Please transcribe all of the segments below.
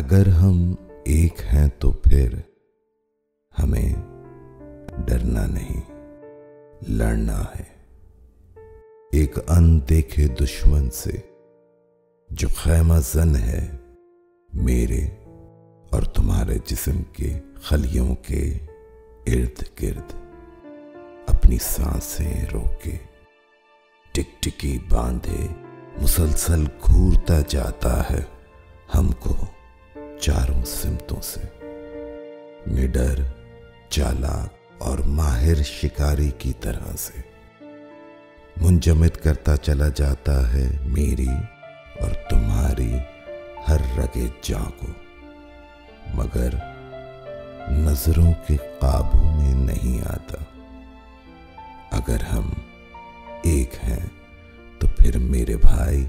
اگر ہم ایک ہیں تو پھر ہمیں ڈرنا نہیں، لڑنا ہے۔ ایک ان دیکھے دشمن سے جو خیمہ زن ہے میرے اور تمہارے جسم کے خلیوں کے ارد گرد، اپنی سانسیں روکے، ٹک ٹکی باندھے، مسلسل گھورتا جاتا ہے ہم کو۔ چاروں سمتوں سے۔ نڈر چالاک اور ماہر شکاری کی طرح سے۔ منجمد کرتا چلا جاتا ہے میری اور تمہاری ہر رگے جاں کو۔ مگر نظروں کے قابو میں نہیں آتا۔ اگر ہم ایک ہیں تو پھر میرے بھائی،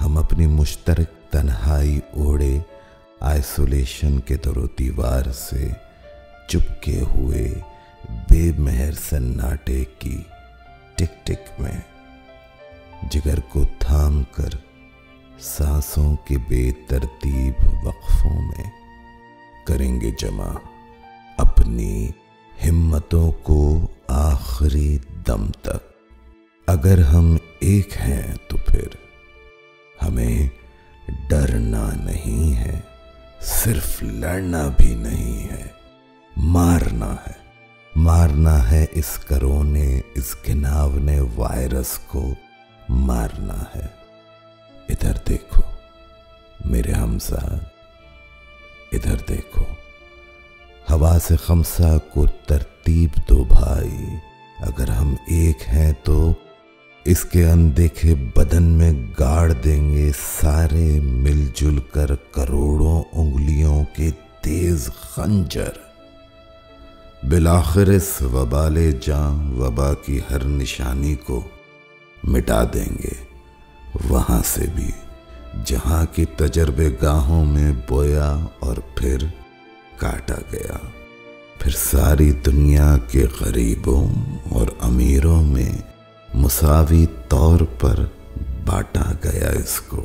ہم اپنی مشترک تنہائی اوڑے آئسولیشن کے در و دیوار سے چپکے ہوئے بے مہر سناٹے کی ٹک ٹک میں جگر کو تھام کر سانسوں کے بے ترتیب وقفوں میں کریں گے جمع۔ اپنی ہمتوں کو آخری دم تک۔ اگر ہم ایک ہیں تو پھر ہمیں ڈرنا نہیں ہے۔ صرف لڑنا بھی نہیں ہے، مارنا ہے۔ مارنا ہے اس کرونے، اس گناونے وائرس کو۔ مارنا ہے۔ ادھر دیکھو میرے ہمسا، ادھر دیکھو۔ ہوا سے خمسا کو ترتیب دو بھائی۔ اگر ہم ایک ہیں تو اس کے اندیکھے بدن میں گاڑ دیں گے سارے مل جل کر کروڑوں انگلیوں کے تیز خنجر۔ بلاخر اس وبال جاں وبا کی ہر نشانی کو مٹا دیں گے۔ وہاں سے بھی جہاں کی تجربے گاہوں میں بویا اور پھر کاٹا گیا۔ پھر ساری دنیا کے غریبوں اور امیروں میں مساوی طور پر بانٹا گیا اس کو۔